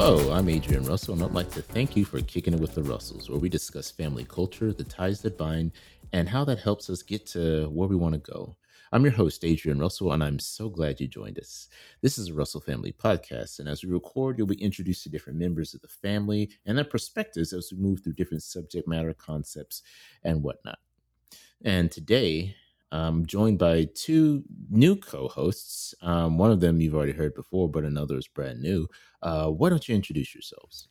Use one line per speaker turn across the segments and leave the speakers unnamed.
Hello, I'm Adrian Russell, and I'd like to thank you for kicking it with the Russells, where we discuss family culture, the ties that bind, and how that helps us get to where we want to go. I'm your host, Adrian Russell, and I'm so glad you joined us. This is a Russell Family Podcast, and as we record, you'll be introduced to different members of the family and their perspectives as we move through different subject matter concepts and whatnot. And today, I'm joined by two new co hosts. Um, one of them you've already heard before, but another is brand new. Uh, why don't you introduce yourselves?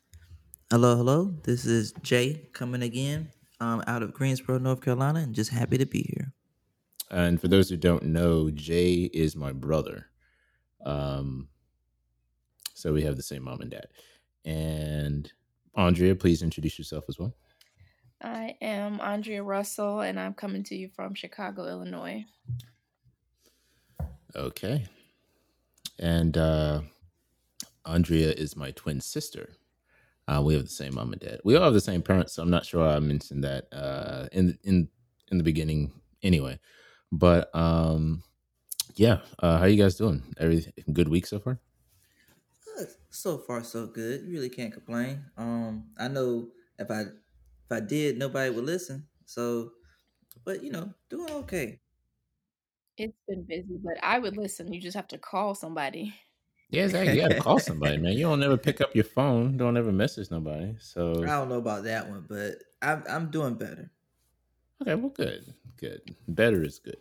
Hello, hello. This is Jay coming again um, out of Greensboro, North Carolina, and just happy to be here.
And for those who don't know, Jay is my brother. Um, so we have the same mom and dad. And Andrea, please introduce yourself as well.
I am Andrea Russell, and I'm coming to you from Chicago, Illinois.
Okay. And uh, Andrea is my twin sister. Uh, we have the same mom and dad. We all have the same parents, so I'm not sure I mentioned that uh, in in in the beginning. Anyway, but um, yeah, uh, how you guys doing? Every good week so far?
Good. So far, so good. You really can't complain. Um, I know if I if I did, nobody would listen. So, but you know, doing okay.
It's been busy, but I would listen. You just have to call somebody.
Yeah, exactly. You gotta call somebody, man. You don't ever pick up your phone. Don't ever message nobody. So
I don't know about that one, but I'm I'm doing better.
Okay, well, good, good. Better is good.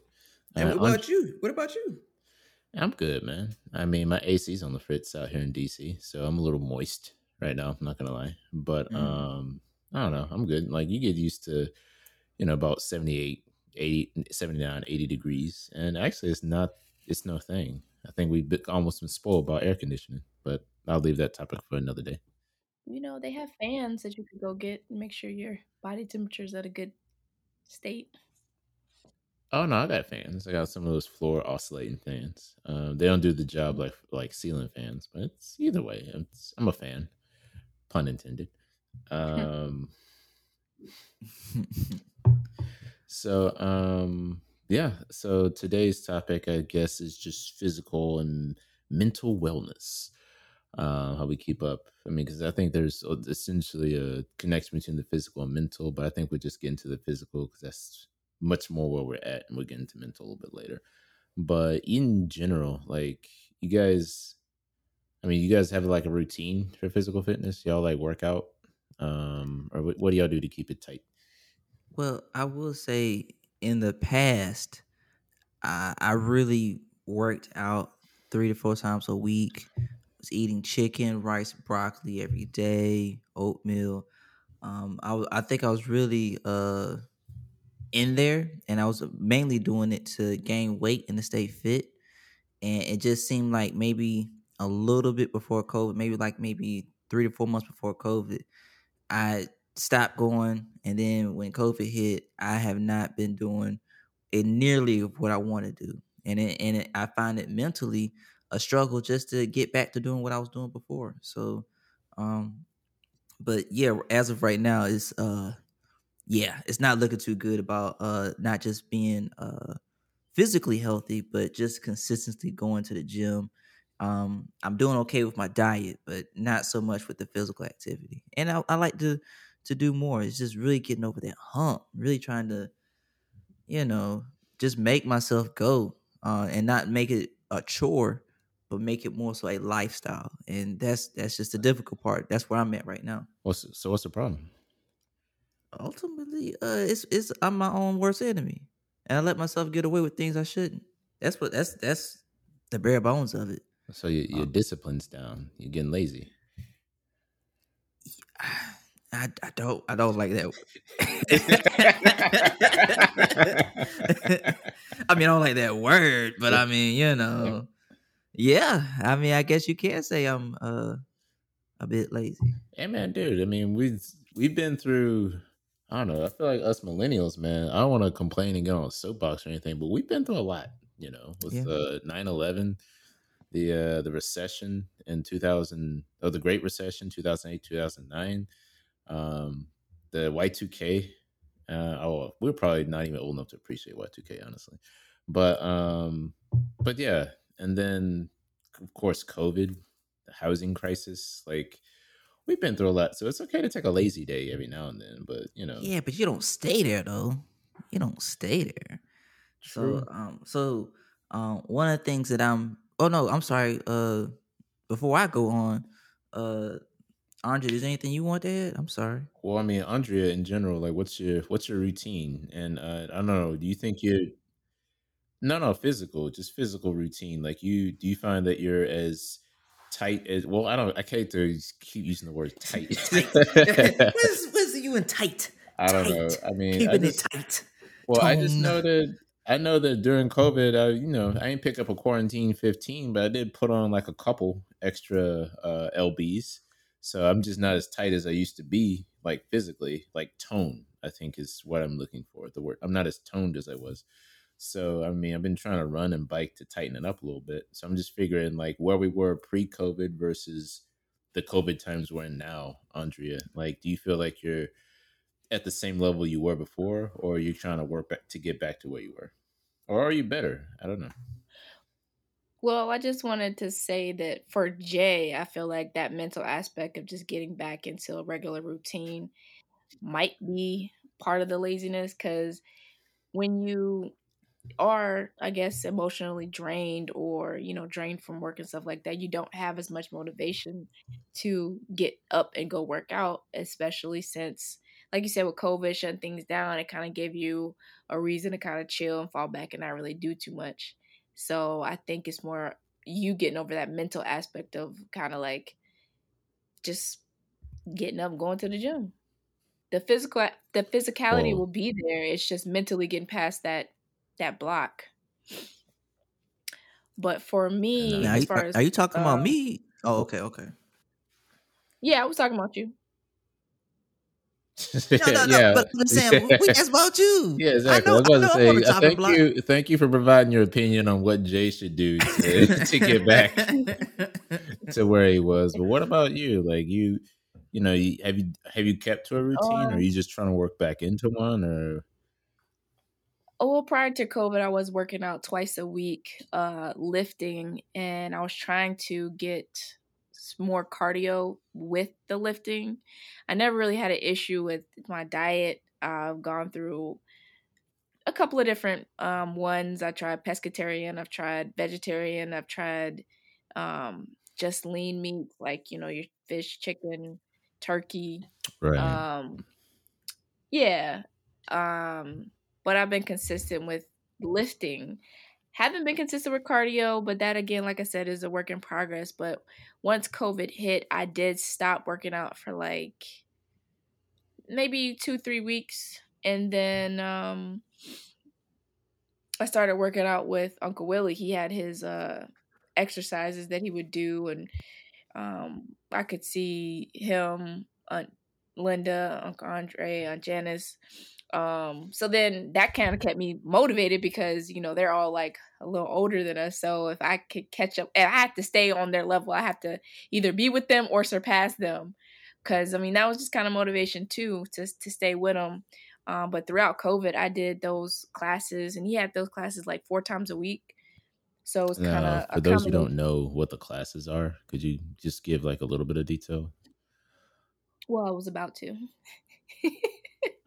And uh, what about I'm, you? What about you?
I'm good, man. I mean, my AC's on the fritz out here in DC, so I'm a little moist right now. I'm not gonna lie, but mm. um, I don't know. I'm good. Like you get used to, you know, about 78, 80, 79, 80 degrees, and actually, it's not. It's no thing. I think we've been, almost been spoiled by air conditioning, but I'll leave that topic for another day.
You know, they have fans that you could go get and make sure your body temperature is at a good state.
Oh no, I got fans. I got some of those floor oscillating fans. Um, they don't do the job like like ceiling fans, but it's either way. It's, I'm a fan, pun intended. Um, so um, yeah. So today's topic, I guess, is just physical and mental wellness. Uh, how we keep up. I mean, because I think there's essentially a connection between the physical and mental, but I think we just get into the physical because that's much more where we're at, and we'll get into mental a little bit later. But in general, like you guys, I mean, you guys have like a routine for physical fitness. Y'all like work out, um, or what, what do y'all do to keep it tight?
Well, I will say in the past, I, I really worked out three to four times a week. I Was eating chicken, rice, broccoli every day, oatmeal. Um, I I think I was really uh in there, and I was mainly doing it to gain weight and to stay fit. And it just seemed like maybe a little bit before COVID, maybe like maybe three to four months before COVID, I stopped going. And then when COVID hit, I have not been doing it nearly what I want to do. And it, and it, I find it mentally a struggle just to get back to doing what I was doing before. So, um, but yeah, as of right now, it's uh yeah, it's not looking too good about uh not just being uh physically healthy, but just consistently going to the gym. Um, I'm doing okay with my diet, but not so much with the physical activity. And I, I like to to do more. It's just really getting over that hump, really trying to, you know, just make myself go uh, and not make it a chore, but make it more so a lifestyle. And that's that's just the difficult part. That's where I'm at right now.
What's so? What's the problem?
ultimately, uh, it's it's I'm my own worst enemy, and I let myself get away with things I shouldn't. That's what that's that's the bare bones of it.
So your your um, discipline's down. You're getting lazy.
I, I don't I don't like that. I mean, I don't like that word, but I mean, you know, yeah. I mean, I guess you can say I'm uh a bit lazy.
Hey man, dude. I mean, we've we've been through I don't know. I feel like us millennials, man. I don't want to complain and get on a soapbox or anything, but we've been through a lot. You know, with yeah. uh, 9-11, the uh, the recession in two thousand, or the Great Recession, two thousand eight, two thousand nine, um, the Y two K. Uh, oh, we're probably not even old enough to appreciate Y two K, honestly. But um, but yeah, and then of course COVID, the housing crisis, like we've been through a lot, so it's okay to take a lazy day every now and then. But you know,
Yeah, but you don't stay there though. You don't stay there.
True.
So um so um one of the things that I'm oh no, I'm sorry, uh before I go on, uh Andre, is there anything you want to add? I'm sorry.
well, I mean, Andrea, in general, like, what's your what's your routine? And uh, I don't know, do you think you're no, no, physical, just physical routine? Like, you do you find that you're as tight as well? I don't, I can't keep using the word tight.
Tight. where's, where's you in tight?
I don't know. I mean, I
Keeping
just,
it tight.
Well, I just
Tone.
know that I know that during COVID, I you know I didn't pick up a quarantine fifteen, but I did put on like a couple extra uh, lbs. So I'm just not as tight as I used to be, like physically, like tone. I think is what I'm looking for. The word I'm not as toned as I was. So I mean, I've been trying to run and bike to tighten it up a little bit. So I'm just figuring like where we were pre-COVID versus the COVID times we're in now, Andrea. Like, do you feel like you're at the same level you were before, or are you trying to work back to get back to where you were, or are you better? I don't know.
Well, I just wanted to say that for Jay, I feel like that mental aspect of just getting back into a regular routine might be part of the laziness because when you are, I guess, emotionally drained or, you know, drained from work and stuff like that, you don't have as much motivation to get up and go work out, especially since, like you said, with COVID shutting things down, it kind of gave you a reason to kind of chill and fall back and not really do too much. So I think it's more you getting over that mental aspect of kind of like just getting up, going to the gym. The physical, the physicality
Well-
will be there. It's just mentally getting past that that block. But for me,
Now,
as far
are,
as
are you talking about
uh,
me? Oh, okay, okay.
yeah, I was talking about you.
No, no, no.
yeah,
But I'm saying we, we asked about you.
yeah, exactly. I,
I know.
was about
I know
to
I'm on the
say, uh, thank
block.
you, thank you for providing your opinion on what Jay should do to, to get back to where he was. But what about you? Like you, you know, you, have you have you kept to a routine, or are
Um,
you just trying to work back into one? Or
Oh, well, prior to COVID, I was working out twice a week, uh, lifting, and I was trying to get s- more cardio with the lifting. I never really had an issue with my diet. I've gone through a couple of different um, ones. I tried pescatarian, I've tried vegetarian, I've tried um, just lean meat, like you know your fish, chicken, turkey.
right?
Um, yeah. Um, but I've been consistent with lifting. Haven't been consistent with cardio, but that again, like I said, is a work in progress. But once COVID hit, I did stop working out for like maybe two, three weeks. And then um I started working out with Uncle Willie. He had his uh exercises that he would do and um I could see him, Aunt Linda, Uncle Andre, Aunt Janice. Um so then that kind of kept me motivated because, you know, they're all like a little older than us. So if I could catch up and I have to stay on their level, I have to either be with them or surpass them. Cause I mean that was just kind of motivation too to to stay with them. Um, but throughout COVID, I did those classes, and he had those classes like four times a week. So it's kind of
for those who don't know what the classes are, could you just give like a little bit of detail?
Well, I was about to.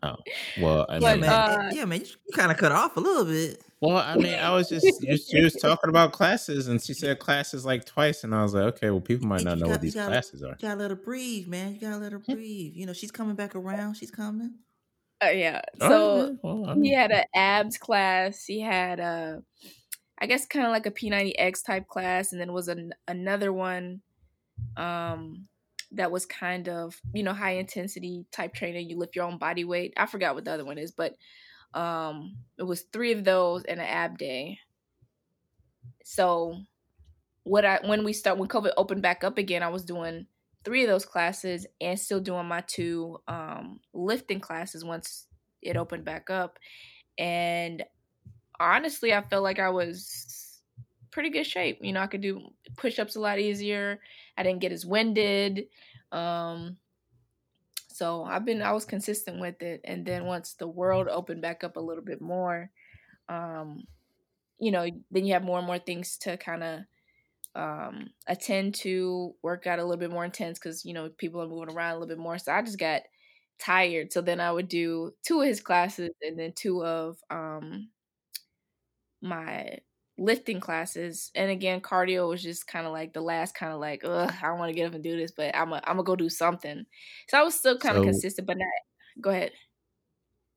Oh, well, I
Yeah,
mean,
man.
uh,
yeah, man. You, you kind of cut off a little bit.
well, I mean, I was just you, she was talking about classes, and she said classes like twice, and I was like, okay, well, people might not know
got-
what these
gotta-
classes are.
You gotta let her breathe, man. You gotta let her breathe. You know, she's coming back around. She's coming.
Uh, yeah. So
right, well, I
he had an abs class. He had a, I guess, kind of like a P90X type class, and then was an, another one, um, that was kind of you know high intensity type training. You lift your own body weight. I forgot what the other one is, but um, it was three of those and an ab day. So, what I when we start when COVID opened back up again, I was doing three of those classes and still doing my two um, lifting classes once it opened back up. And honestly, I felt like I was pretty good shape. You know, I could do push ups a lot easier. I didn't get as winded. Um, so I've been I was consistent with it. And then once the world opened back up a little bit more, um, you know, then you have more and more things to kind of um, I tend to work out a little bit more intense because you know people are moving around a little bit more. So I just got tired. So then I would do two of his classes and then two of um, my lifting classes. And again, cardio was just kind of like the last kind of like, ugh, I don't want to get up and do this, but I'm gonna I'm gonna go do something. So I was still kind of so, consistent, but not. Go ahead.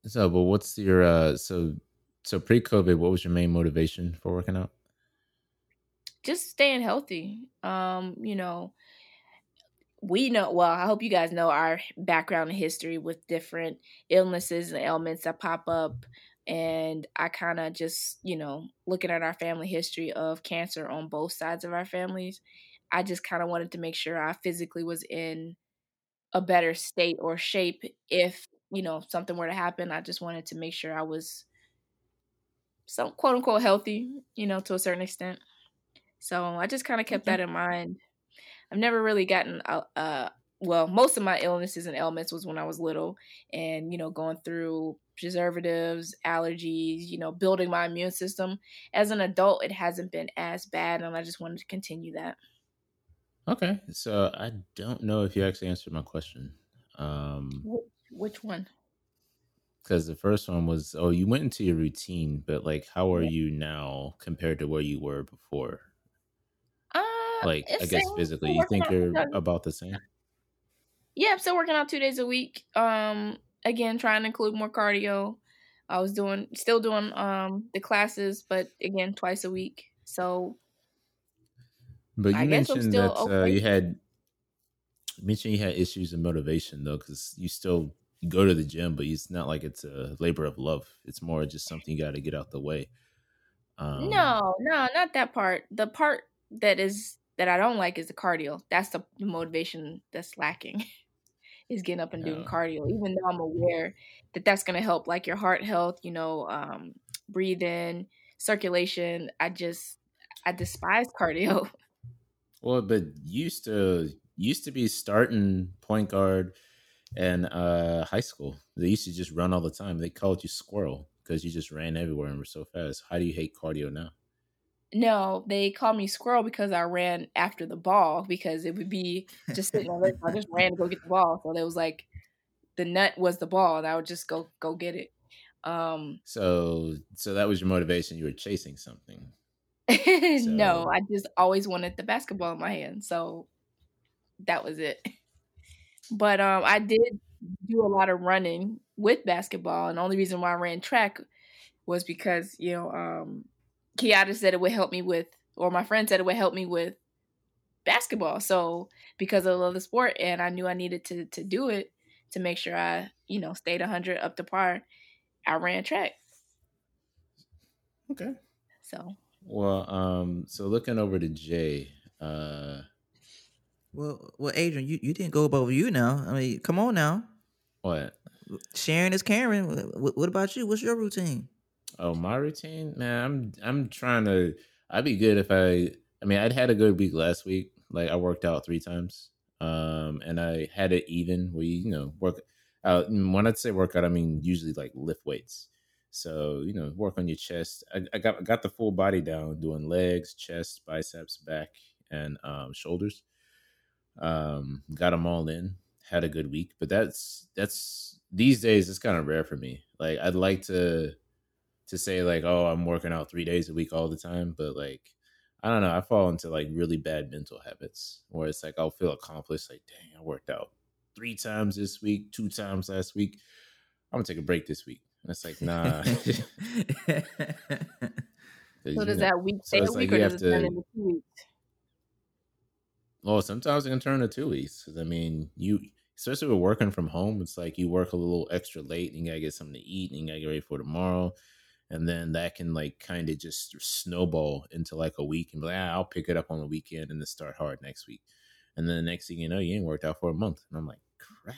So, but what's your uh? So, so pre-COVID, what was your main motivation for working out?
Just staying healthy. Um, you know, we know well i hope you guys know our background and history with different illnesses and ailments that pop up and I kind of just, you know, looking at our family history of cancer on both sides of our families, I just kind of wanted to make sure I physically was in a better state or shape if, you know, something were to happen. I just wanted to make sure I was some quote unquote healthy, you know, to a certain extent. So I just kind of kept that in mind. I've never really gotten a, a well, most of my illnesses and ailments was when I was little and, you know, going through preservatives, allergies, you know, building my immune system. As an adult, it hasn't been as bad, and I just wanted to continue that.
Okay. So I don't know if you actually answered my question. Um,
which one?
Because the first one was, oh, you went into your routine, but like, how are yeah. you now compared to where you were before?
Uh,
like, I guess physically, you think you're about the same?
Yeah, I'm still working out two days a week. Um, again, trying to include more cardio. I was doing, still doing um the classes, but again, twice a week. So,
but you I mentioned that uh, okay. uh, you had mentioned you had issues of motivation though, because you still go to the gym, but it's not like it's a labor of love. It's more just something you got to get out the way.
Um, no, no, not that part. The part that is that I don't like is the cardio. That's the motivation that's lacking. is getting up and doing cardio, even though I'm aware that that's going to help like your heart health, you know, um, breathing, circulation. I just, I despise cardio.
Well, but used to used to be starting point guard in uh, high school. They used to just run all the time. They called you squirrel because you just ran everywhere and were so fast. How do you hate cardio now?
No, they called me squirrel because I ran after the ball because it would be just sitting there. I just ran to go get the ball. So it was like the nut was the ball, and I would just go go get it. Um,
so so that was your motivation. You were chasing something.
so. no, I just always wanted the basketball in my hand. So that was it. But um, I did do a lot of running with basketball, and the only reason why I ran track was because you know um, Kiata said it would help me with, or my friend said it would help me with basketball. So because I love the sport and I knew I needed to to do it to make sure I, you know, stayed 100 up to par, I ran track.
Okay.
So.
Well, um, so looking over to Jay, uh,
well, well, Adrian, you, you didn't go above you now. I mean, come on now.
What?
Sharon is Karen. What, what about you? What's your routine?
Oh, my routine, man. I'm I'm trying to. I'd be good if I. I mean, I'd had a good week last week. Like I worked out three times, um, and I had it even. We, you know, work out. When I say workout, I mean usually like lift weights. So you know, work on your chest. I, I got I got the full body down, doing legs, chest, biceps, back, and um, shoulders. Um, got them all in. Had a good week, but that's that's these days it's kind of rare for me. Like I'd like to to say like, oh, I'm working out three days a week all the time, but like, I don't know. I fall into like really bad mental habits where it's like I'll feel accomplished, like, dang, I worked out three times this week, two times last week. I'm gonna take a break this week. And it's like, nah. so
does know, that week stay so a week like or does it turn into two weeks?
Well, sometimes it can turn to two weeks. Cause I mean, you especially with working from home, it's like you work a little extra late and you gotta get something to eat and you gotta get ready for tomorrow and then that can like kind of just snowball into like a week and be like, ah, I'll pick it up on the weekend and then start hard next week. And then the next thing you know, you ain't worked out for a month. And I'm like, crap.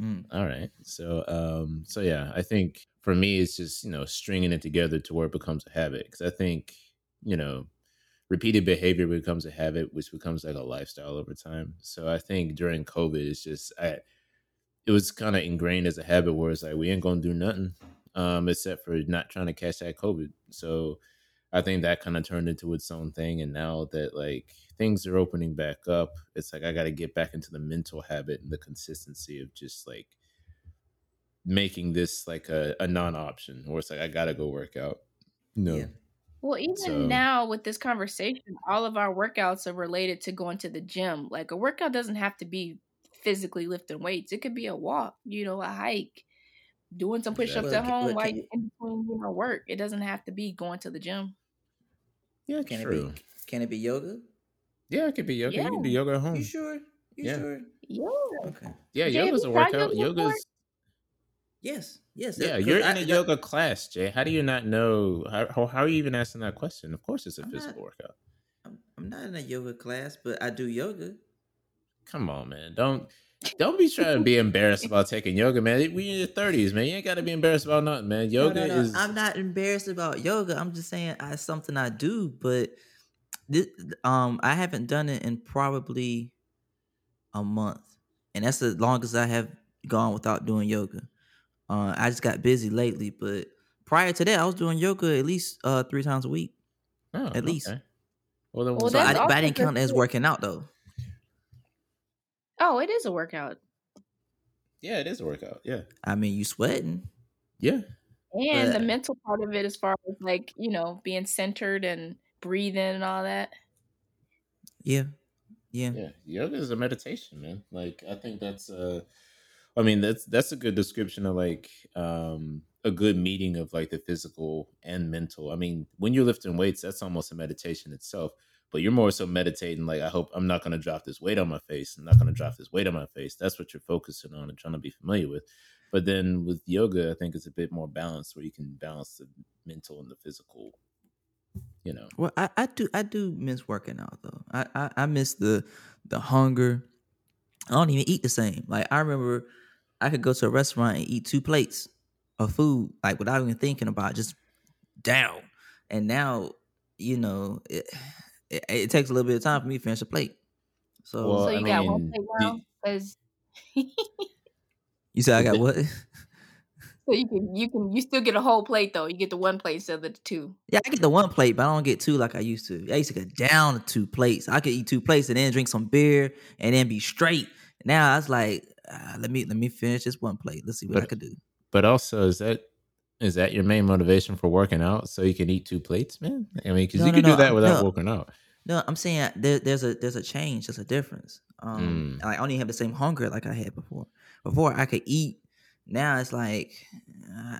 Mm. All right. So, um, so yeah, I think for me, it's just, you know, stringing it together to where it becomes a habit. Cause I think, you know, repeated behavior becomes a habit, which becomes like a lifestyle over time. So I think during COVID, it's just, I, it was kind of ingrained as a habit where it's like, we ain't going to do nothing um, except for not trying to catch that COVID. So I think that kind of turned into its own thing. And now that like things are opening back up, it's like I got to get back into the mental habit and the consistency of just like making this like a, a non option, or it's like I got to go work out. No.
Yeah.
Well, even
So-
now with this conversation, all of our workouts are related to going to the gym. Like a workout doesn't have to be physically lifting weights. It could be a walk, you know, a hike, doing some push-ups
Exactly.
at home
But
while you're in between you know work. It doesn't have to be going to the gym.
Yeah,
Can
true.
it be? Can it be yoga?
Yeah, it could be yoga. You can do
Yeah.
yoga at home.
You sure? You
Yeah.
sure?
Yeah.
Okay.
Yeah,
Jay,
yoga's a workout.
yoga before?
Yoga's
Yes. Yes.
yeah.
that-
You're
'cause
in
I-
a
that-
yoga class, Jay. How do you not know? How, how, how are you even asking that question? Of course, it's a
I'm
physical
not-
workout.
I'm, I'm not in a yoga class, but I do yoga.
Come on, man. Don't don't be trying to be embarrassed about taking yoga, man. We in your thirties, man. You ain't got to be embarrassed about nothing, man. Yoga
no, no.
is.
I'm not embarrassed about yoga. I'm just saying I, it's something I do, but this, um, I haven't done it in probably a month, and that's the longest I have gone without doing yoga. Uh, I just got busy lately, but prior to that, I was doing yoga at least uh three times a week.
Oh,
at least.
Well, then,
Well,
So I,
that's
but I didn't count as working out though.
Oh, it is a workout.
yeah, it is a workout. Yeah,
I mean, you sweating.
yeah.
And the mental part of it as far as like, you know, being centered and breathing and all that.
Yeah, yeah.
Yeah, yoga is a meditation, man. Like I think that's uh I mean that's that's a good description of like um a good meeting of like the physical and mental. I mean, when you're lifting weights, that's almost a meditation itself. But you're more so meditating like I hope I'm not gonna drop this weight on my face. I'm not gonna drop this weight on my face. That's what you're focusing on and trying to be familiar with. But then with yoga, I think it's a bit more balanced where you can balance the mental and the physical, you know.
Well, I, I do I do miss working out though. I, I I miss the the hunger. I don't even eat the same. Like I remember, I could go to a restaurant and eat two plates of food like without even thinking about it, just down. And now, you know, it, it, it takes a little bit of time for me to finish a plate. So
Well,
so
I
you got one plate now because
you said I got what?
so you can you can you still get a whole plate though. You get the one plate instead of the two.
Yeah, I get the one plate, but I don't get two like I used to. I used to get down to two plates. I could eat two plates and then drink some beer and then be straight. Now I was like, uh, let me let me finish this one plate. Let's see what I
But-
could do.
But also, is that is that your main motivation for working out? So you can eat two plates, man. I mean, because
No,
you
no,
can
no,
do that without working out.
No, I'm saying there, there's a there's a change, there's a difference. Um,
Mm.
I don't even have the same hunger like I had before. Before I could eat. Now it's like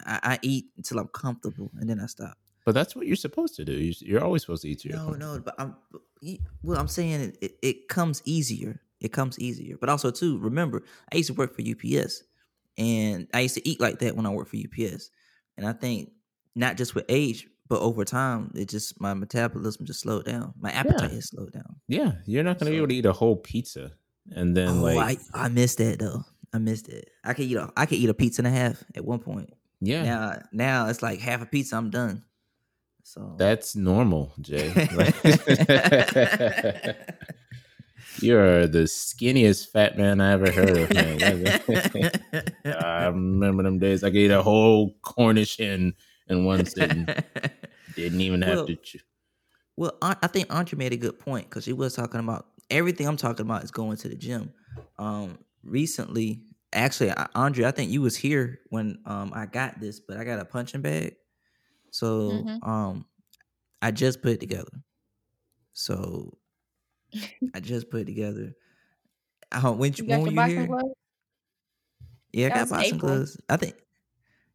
I, I eat until I'm comfortable and then I stop.
But that's what you're supposed to do. You- You're always supposed to eat your.
No, no, but I'm well. I'm saying it, it comes easier. It comes easier. But also too, remember, I used to work for UPS, and I used to eat like that when I worked for UPS. And I think not just with age, but over time, it just my metabolism just slowed down. My appetite has slowed down.
Yeah, you're not going to be able to eat a whole pizza and then
oh,
like
I I missed that though. I missed it. I could eat a I could eat a pizza and a half at one point.
yeah,
Now now it's like half a pizza. I'm done. So
that's normal, Jay. You're the skinniest fat man I ever heard of, man. I remember them days. I could eat a whole Cornish hen in one sitting. Didn't even have
Well,
to. Chew.
Well, I think Andre made a good point because she was talking about everything I'm talking about is going to the gym. Um, recently, actually, Andre, I think you was here when um I got this, but I got a punching bag, so
Mhm.
um I just put it together. So I just put it together. Uh, when you,
You got
when
your
were you
boxing
here?
gloves?
Yeah, I got
was
boxing
April.
gloves. I think.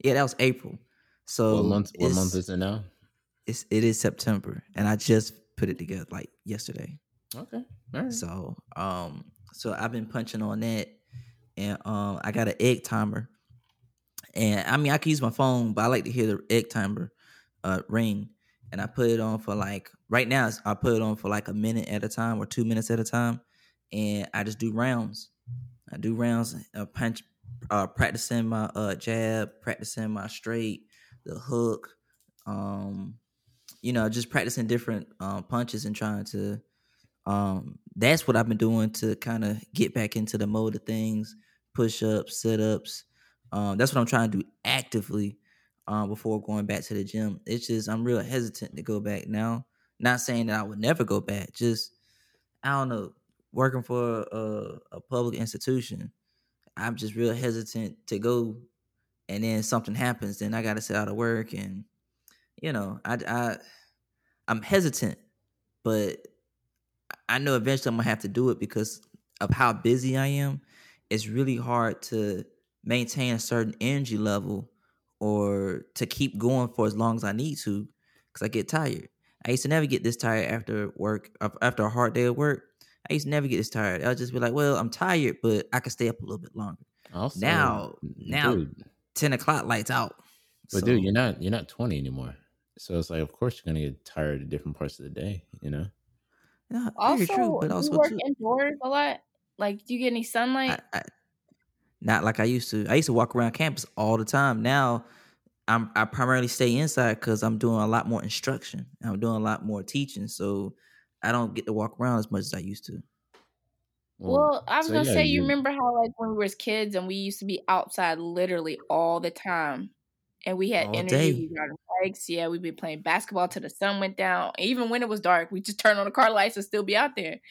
Yeah, that was April. So
What month? What
it's-
month is it now?
It's it is September, and I just put it together like yesterday.
Okay, all right.
So um so I've been punching on that and um I got an egg timer. And I mean I can use my phone, but I like to hear the egg timer uh ring. And I put it on for like right now I put it on for like a minute at a time or two minutes at a time. And I just do rounds. I do rounds, uh, punch uh practicing my uh jab, practicing my straight, the hook, um, you know, just practicing different um punches and trying to um that's what I've been doing to kind of get back into the mode of things, push ups, sit ups. Um, that's what I'm trying to do actively. Um, before going back to the gym. It's just I'm real hesitant to go back now. Not saying that I would never go back. Just I don't know. Working for a, a public institution, I'm just real hesitant to go, and then something happens, then I got to sit out of work, and you know, I I I'm hesitant, but I know eventually I'm gonna have to do it because of how busy I am. It's really hard to maintain a certain energy level or to keep going for as long as I need to because I get tired. I used to never get this tired after work, after a hard day of work. I used to never get this tired. I'll just be like, well, I'm tired, but I can stay up a little bit longer. Also, now, mm, now, dude, ten o'clock lights out.
But so. dude, you're not you're not 20 anymore. So it's like, of course, you're gonna get tired at different parts of the day. You know.
Yeah, also, true, but also you work too. indoors a lot. Like, do you get any sunlight? I, I,
not like I used to. I used to walk around campus all the time. Now I'm I primarily stay inside because I'm doing a lot more instruction. I'm doing a lot more teaching, so I don't get to walk around as much as I used to.
Well, well I was so gonna yeah, say, you, you remember how like when we were kids and we used to be outside literally all the time, and we had energy. Day. We got bikes. Yeah, we'd be playing basketball till the sun went down. Even when it was dark, we just turn on the car lights and still be out there.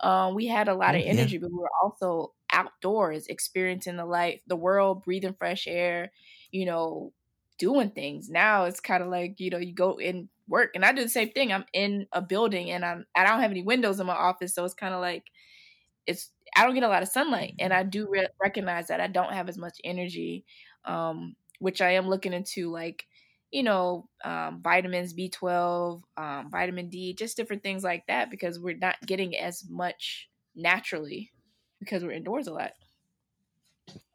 Um, we had a lot of energy, yeah. but we were also outdoors, experiencing the light, the world, breathing fresh air. You know, doing things. Now it's kind of like, you know, you go in work and I do the same thing. I'm in a building and I'm I don't have any windows in my office, so it's kind of like it's I don't get a lot of sunlight and I do re- recognize that I don't have as much energy um which I am looking into like you know, um, vitamins B12, um, vitamin D, just different things like that because we're not getting as much naturally because we're indoors a lot.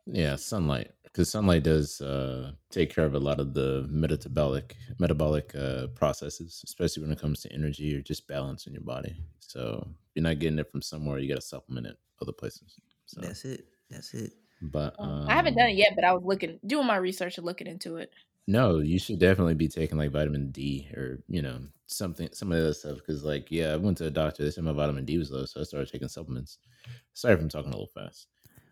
Yeah, sunlight because sunlight does uh, take care of a lot of the metabolic metabolic uh, processes, especially when it comes to energy or just balance in your body. So if you're not getting it from somewhere, you got to supplement it other places. So
that's it. That's it.
But um,
I haven't done it yet, but I was looking, doing my research and looking into it.
No, you should definitely be taking like vitamin D or you know something, some of the other stuff. Because like, yeah, I went to a doctor. They said my vitamin D was low, so I started taking supplements. Sorry if I'm talking a little fast.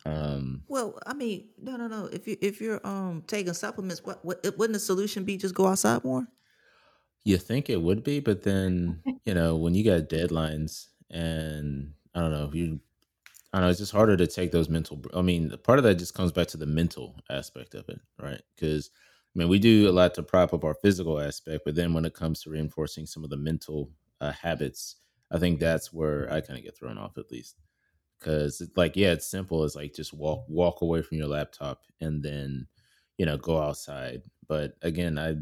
Um,
well, I mean, no, no, no. If you if you're um taking supplements, what, what wouldn't the solution be just go outside more?
You think it would be, but then you know when you got deadlines and I don't know you. I don't know. It's just harder to take those mental. I mean, part of that just comes back to the mental aspect of it, right? Because I mean, we do a lot to prop up our physical aspect, but then when it comes to reinforcing some of the mental uh, habits, I think that's where I kind of get thrown off at least. Because like yeah it's simple it's like just walk walk away from your laptop and then you know go outside. But again i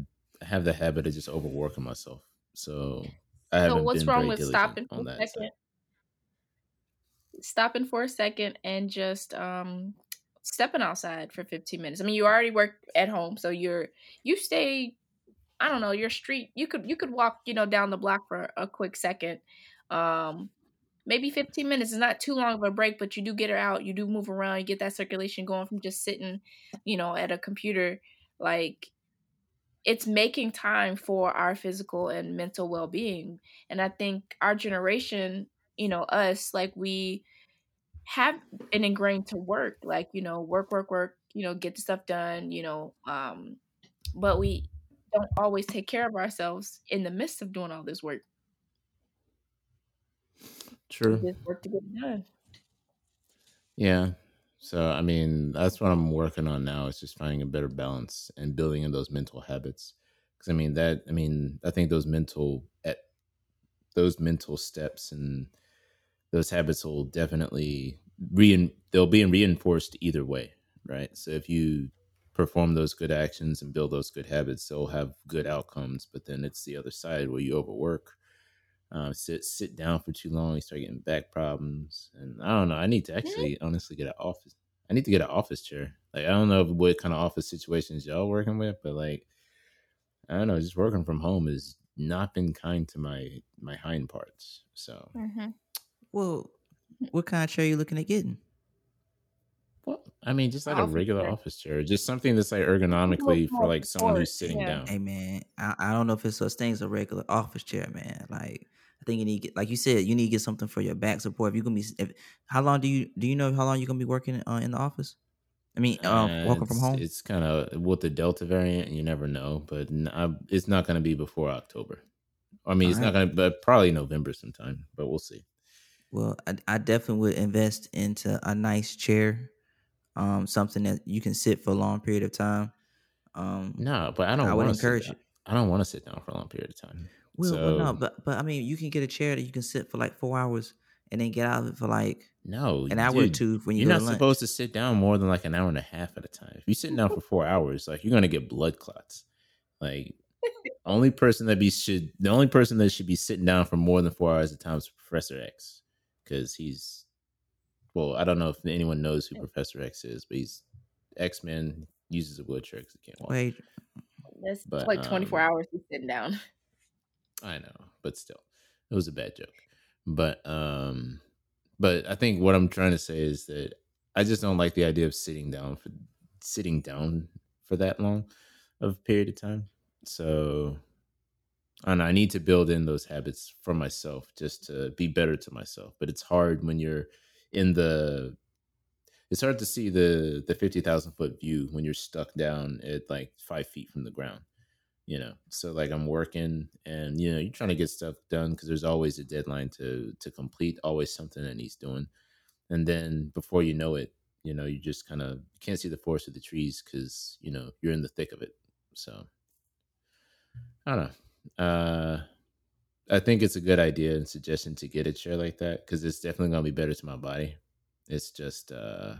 have the habit of just overworking myself. So i haven't so what's been wrong with stopping for a second?
Stopping for a second and just um stepping outside for 15 minutes i mean you already work at home so you're you stay i don't know your street you could you could walk you know down the block for a quick second um maybe 15 minutes is not too long of a break, but you do get her out. You do move around. You get that circulation going from just sitting, you know, at a computer. Like it's making time for our physical and mental well being. And I think our generation, you know, us, like we have an ingrained to work, like, you know, work, work, work, you know, get the stuff done, you know, um, but we don't always take care of ourselves in the midst of doing all this work.
True. Just work to get done. Yeah. So I mean, that's what I'm working on now. Is just finding a better balance and building in those mental habits. Because I mean that. I mean, I think those mental at those mental steps and those habits will definitely re they'll be reinforced either way, right? So if you perform those good actions and build those good habits, they'll have good outcomes. But then it's the other side where you overwork uh, sit sit down for too long, you start getting back problems, and I don't know. I need to actually honestly get an office. I need to get an office chair. Like I don't know what kind of office situations y'all working with, but like I don't know, just working from home has not been kind to my my hind parts. So,
mm-hmm. Well, what kind of chair are you looking at getting?
Well, I mean, just like office a regular chair. office chair, just something that's like ergonomically for like someone who's sitting yeah. down.
Hey man, I, I don't know if it's such thing as a regular office chair, man. Like I think you need, get, like you said, you need to get something for your back support. If you gonna be, if, how long do you do you know how long you're gonna be working uh, in the office? I mean, um, working from
it's,
home.
It's kind of with the Delta variant, you never know, but n- I- it's not going to be before October. I mean, it's not going to, but probably November sometime. But we'll see.
Well, I, I definitely would invest into a nice chair, um, something that you can sit for a long period of time. Um,
No, but I don't.
I would encourage it.
I don't want to sit down for a long period of time.
Well, well, no, but but I mean, you can get a chair that you can sit for like four hours and then get out of it for like
No,
an hour or
dude,
two when you
You're not
to
supposed to sit down more than like an hour and a half at a time. If you're sitting down for four hours, like you're gonna get blood clots. Like only person that be should the only person that should be sitting down for more than four hours at a time is Professor X, because he's well, I don't know if anyone knows who Professor X is, but he's X Men uses a wheelchair because he can't walk.
Wait,
That's
But,
like 24
um,
hours he's sitting down.
I know, but still, it was a bad joke. But um, but I think what I'm trying to say is that I just don't like the idea of sitting down for sitting down for that long of a period of time. So, and I need to build in those habits for myself just to be better to myself. But it's hard when you're in the. It's hard to see the the fifty thousand foot view when you're stuck down at like five feet from the ground you know so like i'm working and you know you're trying to get stuff done because there's always a deadline to to complete always something that needs doing and then before you know it you know you just kind of can't see the forest of the trees because you know you're in the thick of it so i don't know uh i think it's a good idea and suggestion to get a chair like that because it's definitely to be better to my body it's just uh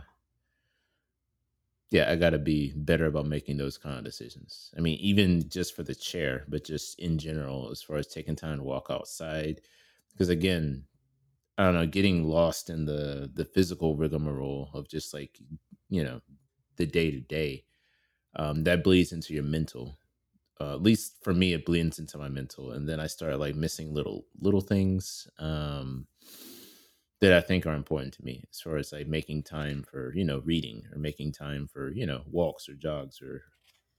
yeah, I got to be better about making those kind of decisions. I mean, even just for the chair, but just in general, as far as taking time to walk outside. Because again, I don't know, getting lost in the the physical rigmarole of just like you know the day to day, um, that bleeds into your mental. Uh, at least for me, it blends into my mental, and then I start like missing little little things. Um, that I think are important to me as far as like making time for, you know, reading or making time for, you know, walks or jogs or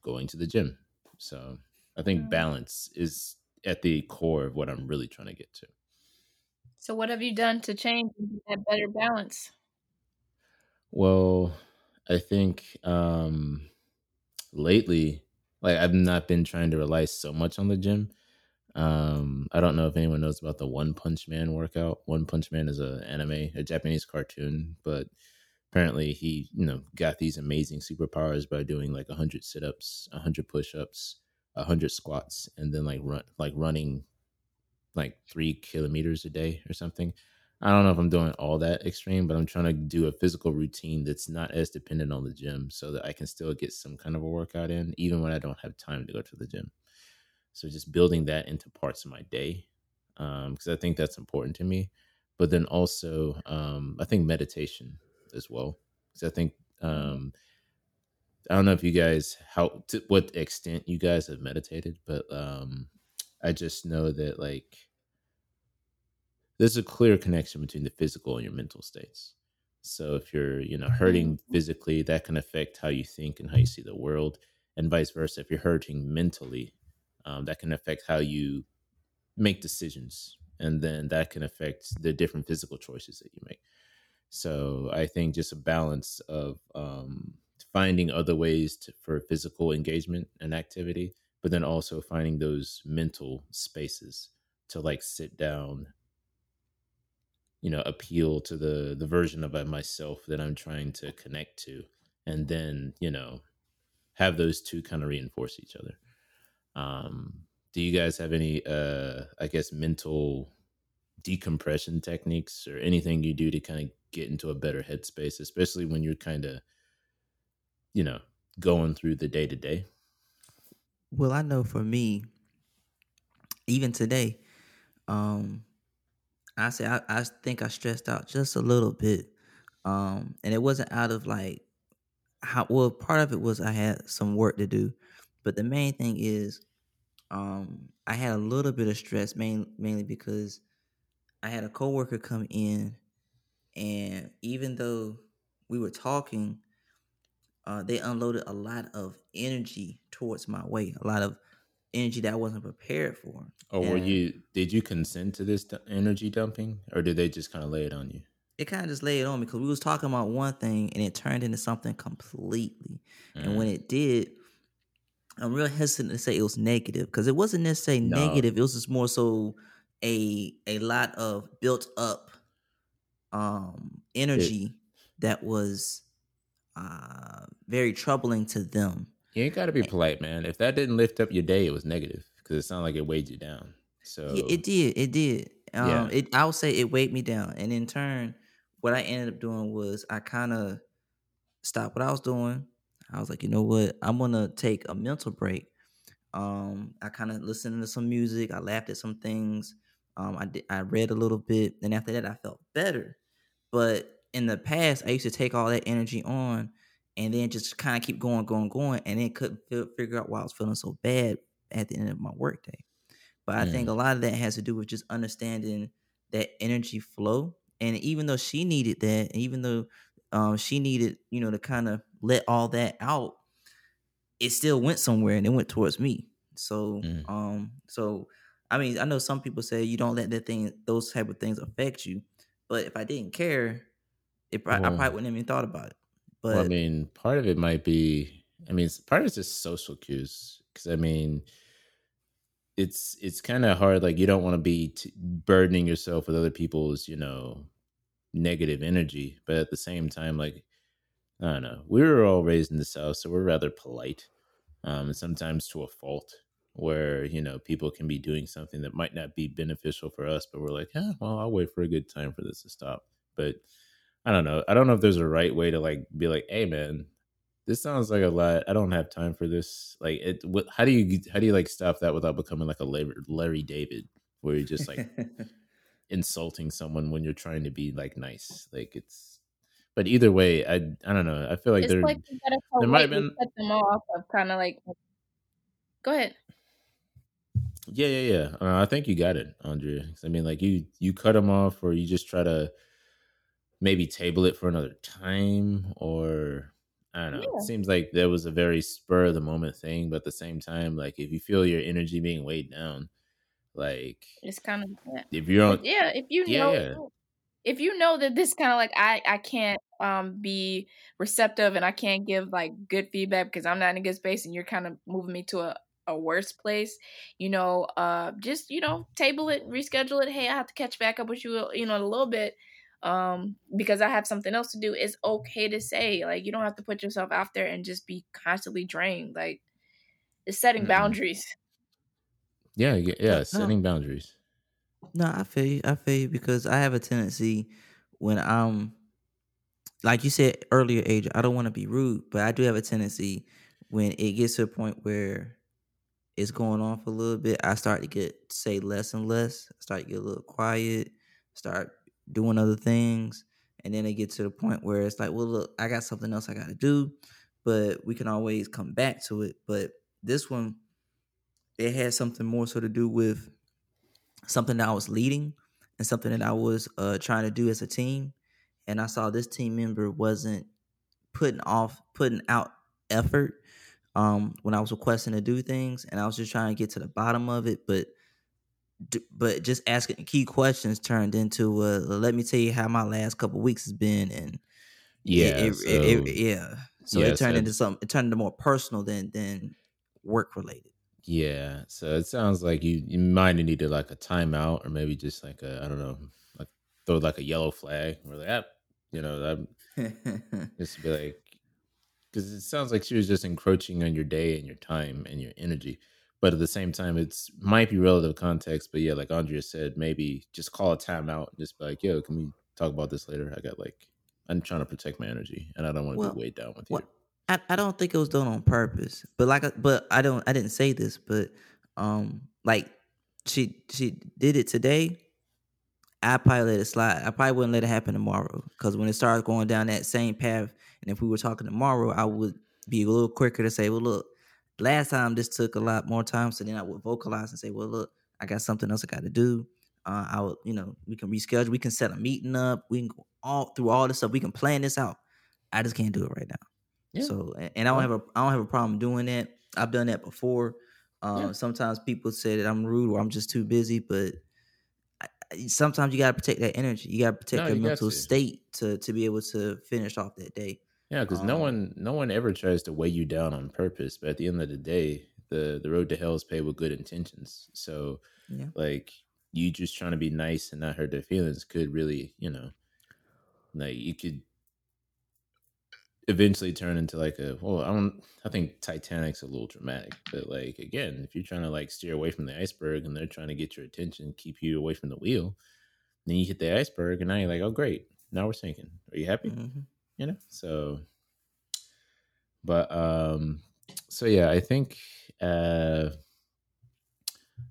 going to the gym. So I think
Mm.
balance is at the core of what I'm really trying to get to.
So, what have you done to change that better balance?
Well, I think um lately, like I've not been trying to rely so much on the gym. Um, I don't know if anyone knows about the One Punch Man workout. One Punch Man is a anime, a Japanese cartoon, but apparently he, you know, got these amazing superpowers by doing like 100 sit-ups, 100 push-ups, 100 squats and then like run like running like 3 kilometers a day or something. I don't know if I'm doing all that extreme, but I'm trying to do a physical routine that's not as dependent on the gym so that I can still get some kind of a workout in even when I don't have time to go to the gym. So just building that into parts of my day because I think that's important to me. But then also, um, I think meditation as well because I think um, I don't know if you guys how to what extent you guys have meditated, but um, I just know that like there's a clear connection between the physical and your mental states. So if you're, you know, hurting physically, that can affect how you think and how you see the world, and vice versa. If you're hurting mentally, um, that can affect how you make decisions, and then that can affect the different physical choices that you make. So I think just a balance of um, finding other ways to, for physical engagement and activity, but then also finding those mental spaces to like sit down you know appeal to the the version of myself that i'm trying to connect to and then you know have those two kind of reinforce each other. Um do you guys have any uh i guess mental decompression techniques or anything you do to kind of get into a better headspace especially when you're kind of you know going through the day to day?
Well, I know for me, even today, um, I say I, I think I stressed out just a little bit. Um, and it wasn't out of like how well part of it was I had some work to do. But the main thing is um I had a little bit of stress main, mainly because I had a coworker come in and even though we were talking, uh, they unloaded a lot of energy towards my way, a lot of energy that I wasn't prepared for.
or were you did you consent to this energy dumping or did they just kind of lay it on you
it kind of just laid it on me because we was talking about one thing and it turned into something completely. Mm. And when it did, I'm real hesitant to say it was negative because it wasn't necessarily no. negative. It was just more so a a lot of built up um energy it, that was uh very troubling to them.
You ain't got to be polite, man. If that didn't lift up your day, it was negative because it sounded like it weighed you down. So
yeah, it did. It did. Um, yeah. it I would say it weighed me down, and in turn, what I ended up doing was I kind of stopped what I was doing. I was like, you know what? I'm gonna take a mental break. Um, I kind of listened to some music. I laughed at some things. Um, I did, I read a little bit, and after that, I felt better. But in the past, I used to take all that energy on, and then just kind of keep going, going, going, and then couldn't figure out why I was feeling so bad at the end of my workday. But I think a lot of that has to do with just understanding that energy flow. And even though she needed that, even though um, she needed, you know, to kind of let all that out, it still went somewhere and it went towards me. So, mm. um, so I mean, I know some people say you don't let that thing, those type of things affect you. But if I didn't care, it, I probably wouldn't even thought about it. But
well, I mean, part of it might be, I mean, part of it's just social cues. Because I mean, it's it's kind of hard like you don't want to be t- burdening yourself with other people's you know negative energy but at the same time like i don't know we were all raised in the south so we're rather polite um and sometimes to a fault where you know people can be doing something that might not be beneficial for us but we're like yeah well i'll wait for a good time for this to stop but i don't know i don't know if there's a right way to like be like hey man this sounds like a lot. I don't have time for this. Like, it. What, how do you how do you like stop that without becoming like a Larry, Larry David, where you're just like insulting someone when you're trying to be like nice? Like it's. But either way, I I don't know. I feel like there like there might have been cut them off
of kind of like. Go ahead.
Yeah, yeah, yeah. Uh, I think you got it, Andrea. I mean, like you you cut them off, or you just try to maybe table it for another time, or I don't know. Yeah. It seems like there was a very spur of the moment thing, but at the same time, like if you feel your energy being weighed down, like
it's kind of
yeah. if you're on,
yeah, if you know, yeah. if you know that this kind of like I I can't um be receptive and I can't give like good feedback because I'm not in a good space and you're kind of moving me to a a worse place, you know, uh, just you know, table it, reschedule it. Hey, I have to catch back up with you, you know, a little bit um because i have something else to do it's okay to say like you don't have to put yourself out there and just be constantly drained like it's setting mm-hmm. boundaries
yeah yeah setting no. boundaries
no i feel you i feel you because i have a tendency when i'm like you said earlier age i don't want to be rude but i do have a tendency when it gets to a point where it's going on for a little bit i start to get say less and less I start to get a little quiet start doing other things and then they get to the point where it's like well look i got something else i got to do but we can always come back to it but this one it had something more so to do with something that i was leading and something that i was uh, trying to do as a team and i saw this team member wasn't putting off putting out effort um, when i was requesting to do things and i was just trying to get to the bottom of it but but just asking key questions turned into uh, let me tell you how my last couple weeks has been and
yeah it, it,
so, it, yeah. So it turned so into something it turned into more personal than than work related.
Yeah so it sounds like you you might have needed like a timeout or maybe just like a i don't know like throw like a yellow flag or like ah, you know that just be like because it sounds like she was just encroaching on your day and your time and your energy but at the same time, it's might be relative context. But yeah, like Andrea said, maybe just call a timeout. And just be like, yo, can we talk about this later? I got like, I'm trying to protect my energy, and I don't want to well, be weighed down with well, you.
I, I don't think it was done on purpose, but like, but I don't, I didn't say this, but um, like she she did it today. I probably let it slide. I probably wouldn't let it happen tomorrow because when it starts going down that same path, and if we were talking tomorrow, I would be a little quicker to say, well, look, Last time this took a lot more time, so then I would vocalize and say, "Well, look, I got something else I got to do. Uh, I would, you know, we can reschedule. We can set a meeting up. We can go all through all this stuff. We can plan this out. I just can't do it right now. Yeah. So, and I don't have a, I don't have a problem doing that. I've done that before. Um, yeah. Sometimes people say that I'm rude or I'm just too busy, but I, sometimes you gotta protect that energy. You gotta protect
No,
your
you
mental
to.
state to to be able to finish off that day.
Yeah, because no
Um,
one no one ever tries to weigh you down on purpose, but at the end of the day, the the road to hell is paved with good intentions. So
Yeah.
like you just trying to be nice and not hurt their feelings could really, you know, like you could eventually turn into like a well, I don't I think Titanic's a little dramatic, but like again, if you're trying to like steer away from the iceberg and they're trying to get your attention, keep you away from the wheel, then you hit the iceberg and now you're like, oh great, now we're sinking. Are you happy?
Mhm.
You know? So but um so yeah i think uh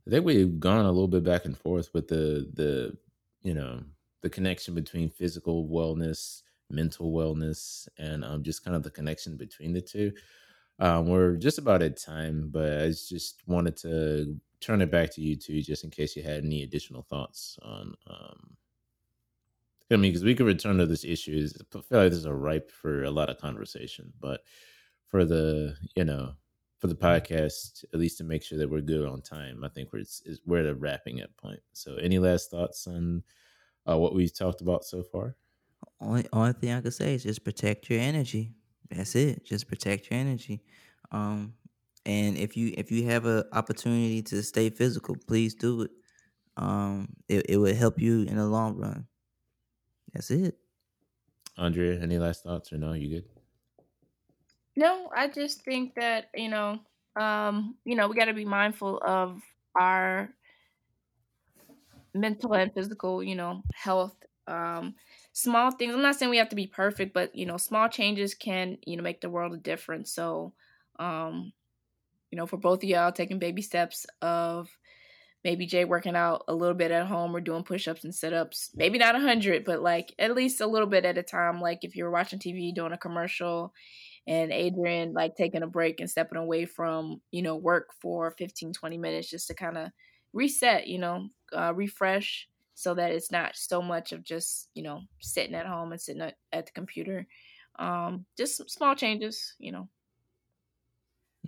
i think we've gone a little bit back and forth with the the you know the connection between physical wellness mental wellness and um just kind of the connection between the two. Um we're just about at time but i just wanted to turn it back to you too just in case you had any additional thoughts on um I mean, because we could return to this issue. I feel like this is ripe for a lot of conversation, but for the you know for the podcast, at least to make sure that we're good on time, I think we're we're at a wrapping up point. So, any last thoughts on uh, what we've talked about so far?
Only only thing I could say is just protect your energy. That's it. Just protect your energy. Um, and if you if you have an opportunity to stay physical, please do it. Um, it it would help you in the long run. That's it.
Andrea, any last thoughts or no? You good?
No, I just think that, you know, um, you know, we got to be mindful of our mental and physical, you know, health. Um, small things. I'm not saying we have to be perfect, but you know, small changes can, you know, make the world a difference. So, um, you know, for both of y'all taking baby steps of maybe Jay working out a little bit at home or doing push-ups and sit-ups. Maybe not a hundred, but like at least a little bit at a time. Like if you're watching TV doing a commercial and Adrian like taking a break and stepping away from, you know, work for 15, 20 minutes just to kind of reset, you know, uh, refresh so that it's not so much of just, you know, sitting at home and sitting at, at the computer. Um, just small changes, you know.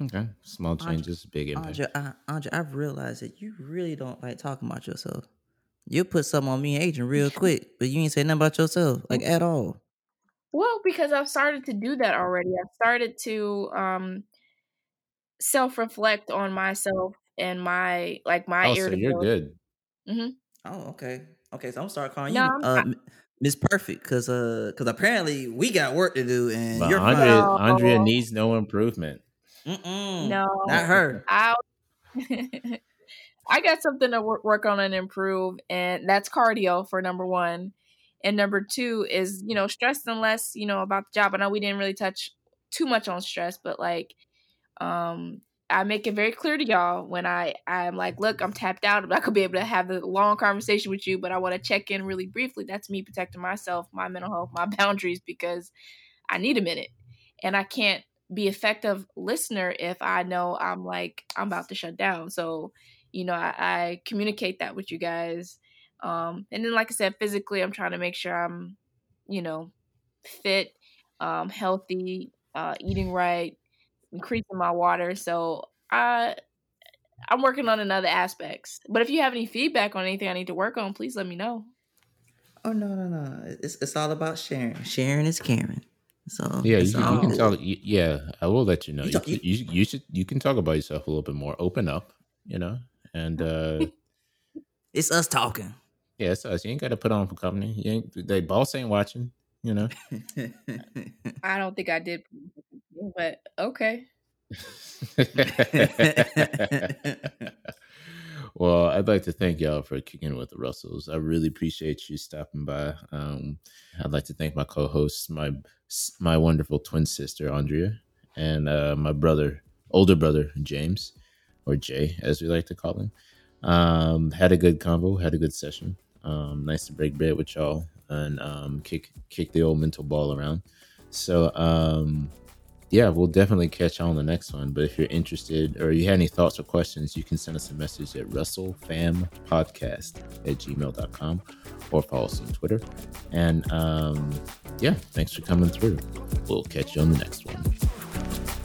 Okay, small
Andre-
changes, big impact.
Andre, I, Andre, I've realized that you really don't like talking about yourself. You put something on me and Adrian real quick, but you ain't say nothing about yourself, like at all.
Well, because I've started to do that already. I've started to um self reflect on myself and my like my
Oh, so you're
irritability.
good.
Oh, okay. Okay, so I'm start calling
No,
you
I'm-
uh, Miss Perfect, cause uh, cause apparently we got work to do, and
But
you're
Andrea, Andrea needs no improvement.
Mm-mm,
No,
not her.
I I got something to work, on and improve, and that's cardio for number one. And number two is you know stressing less, you know, about the job. I know we didn't really touch too much on stress, but like, um, I make it very clear to y'all when I I'm like, look, I'm tapped out. I'm not gonna be able to have a long conversation with you, but I want to check in really briefly. That's me protecting myself, my mental health, my boundaries because I need a minute, and I can't be effective listener if I know I'm like I'm about to shut down. So, you know, I, I communicate that with you guys. Um, and then, like I said, physically, I'm trying to make sure I'm, you know, fit, um, healthy, uh, eating right, increasing my water. So I, I'm working on another aspects. But if you have any feedback on anything I need to work on, please let me know.
Oh no, no, no! It's it's all about sharing. Sharing is caring. So
Yeah, you, can-
all
you can talk. y- Yeah, I will let you know.
You
You,
talk-
can- you, you should you can talk about yourself a little bit more. Open up, you know. And uh
It's us talking.
yeah, it's us. You ain't got to put on for company. You ain't. They boss ain't watching. You know.
I don't think I did, but okay.
well, I'd like to thank y'all for kicking with the Russells. I really appreciate you stopping by. Um, I'd like to thank my co-hosts, my my wonderful twin sister Andrea, and uh, my brother, older brother James, or Jay, as we like to call him. Um, had a good convo, had a good session. Um, nice to break bread with y'all and um, kick kick the old mental ball around. So um, yeah, we'll definitely catch on the next one. But if you're interested or you have any thoughts or questions, you can send us a message at RussellFamPodcast at gmail.com or follow us on Twitter. And um, yeah, thanks for coming through. We'll catch you on the next one.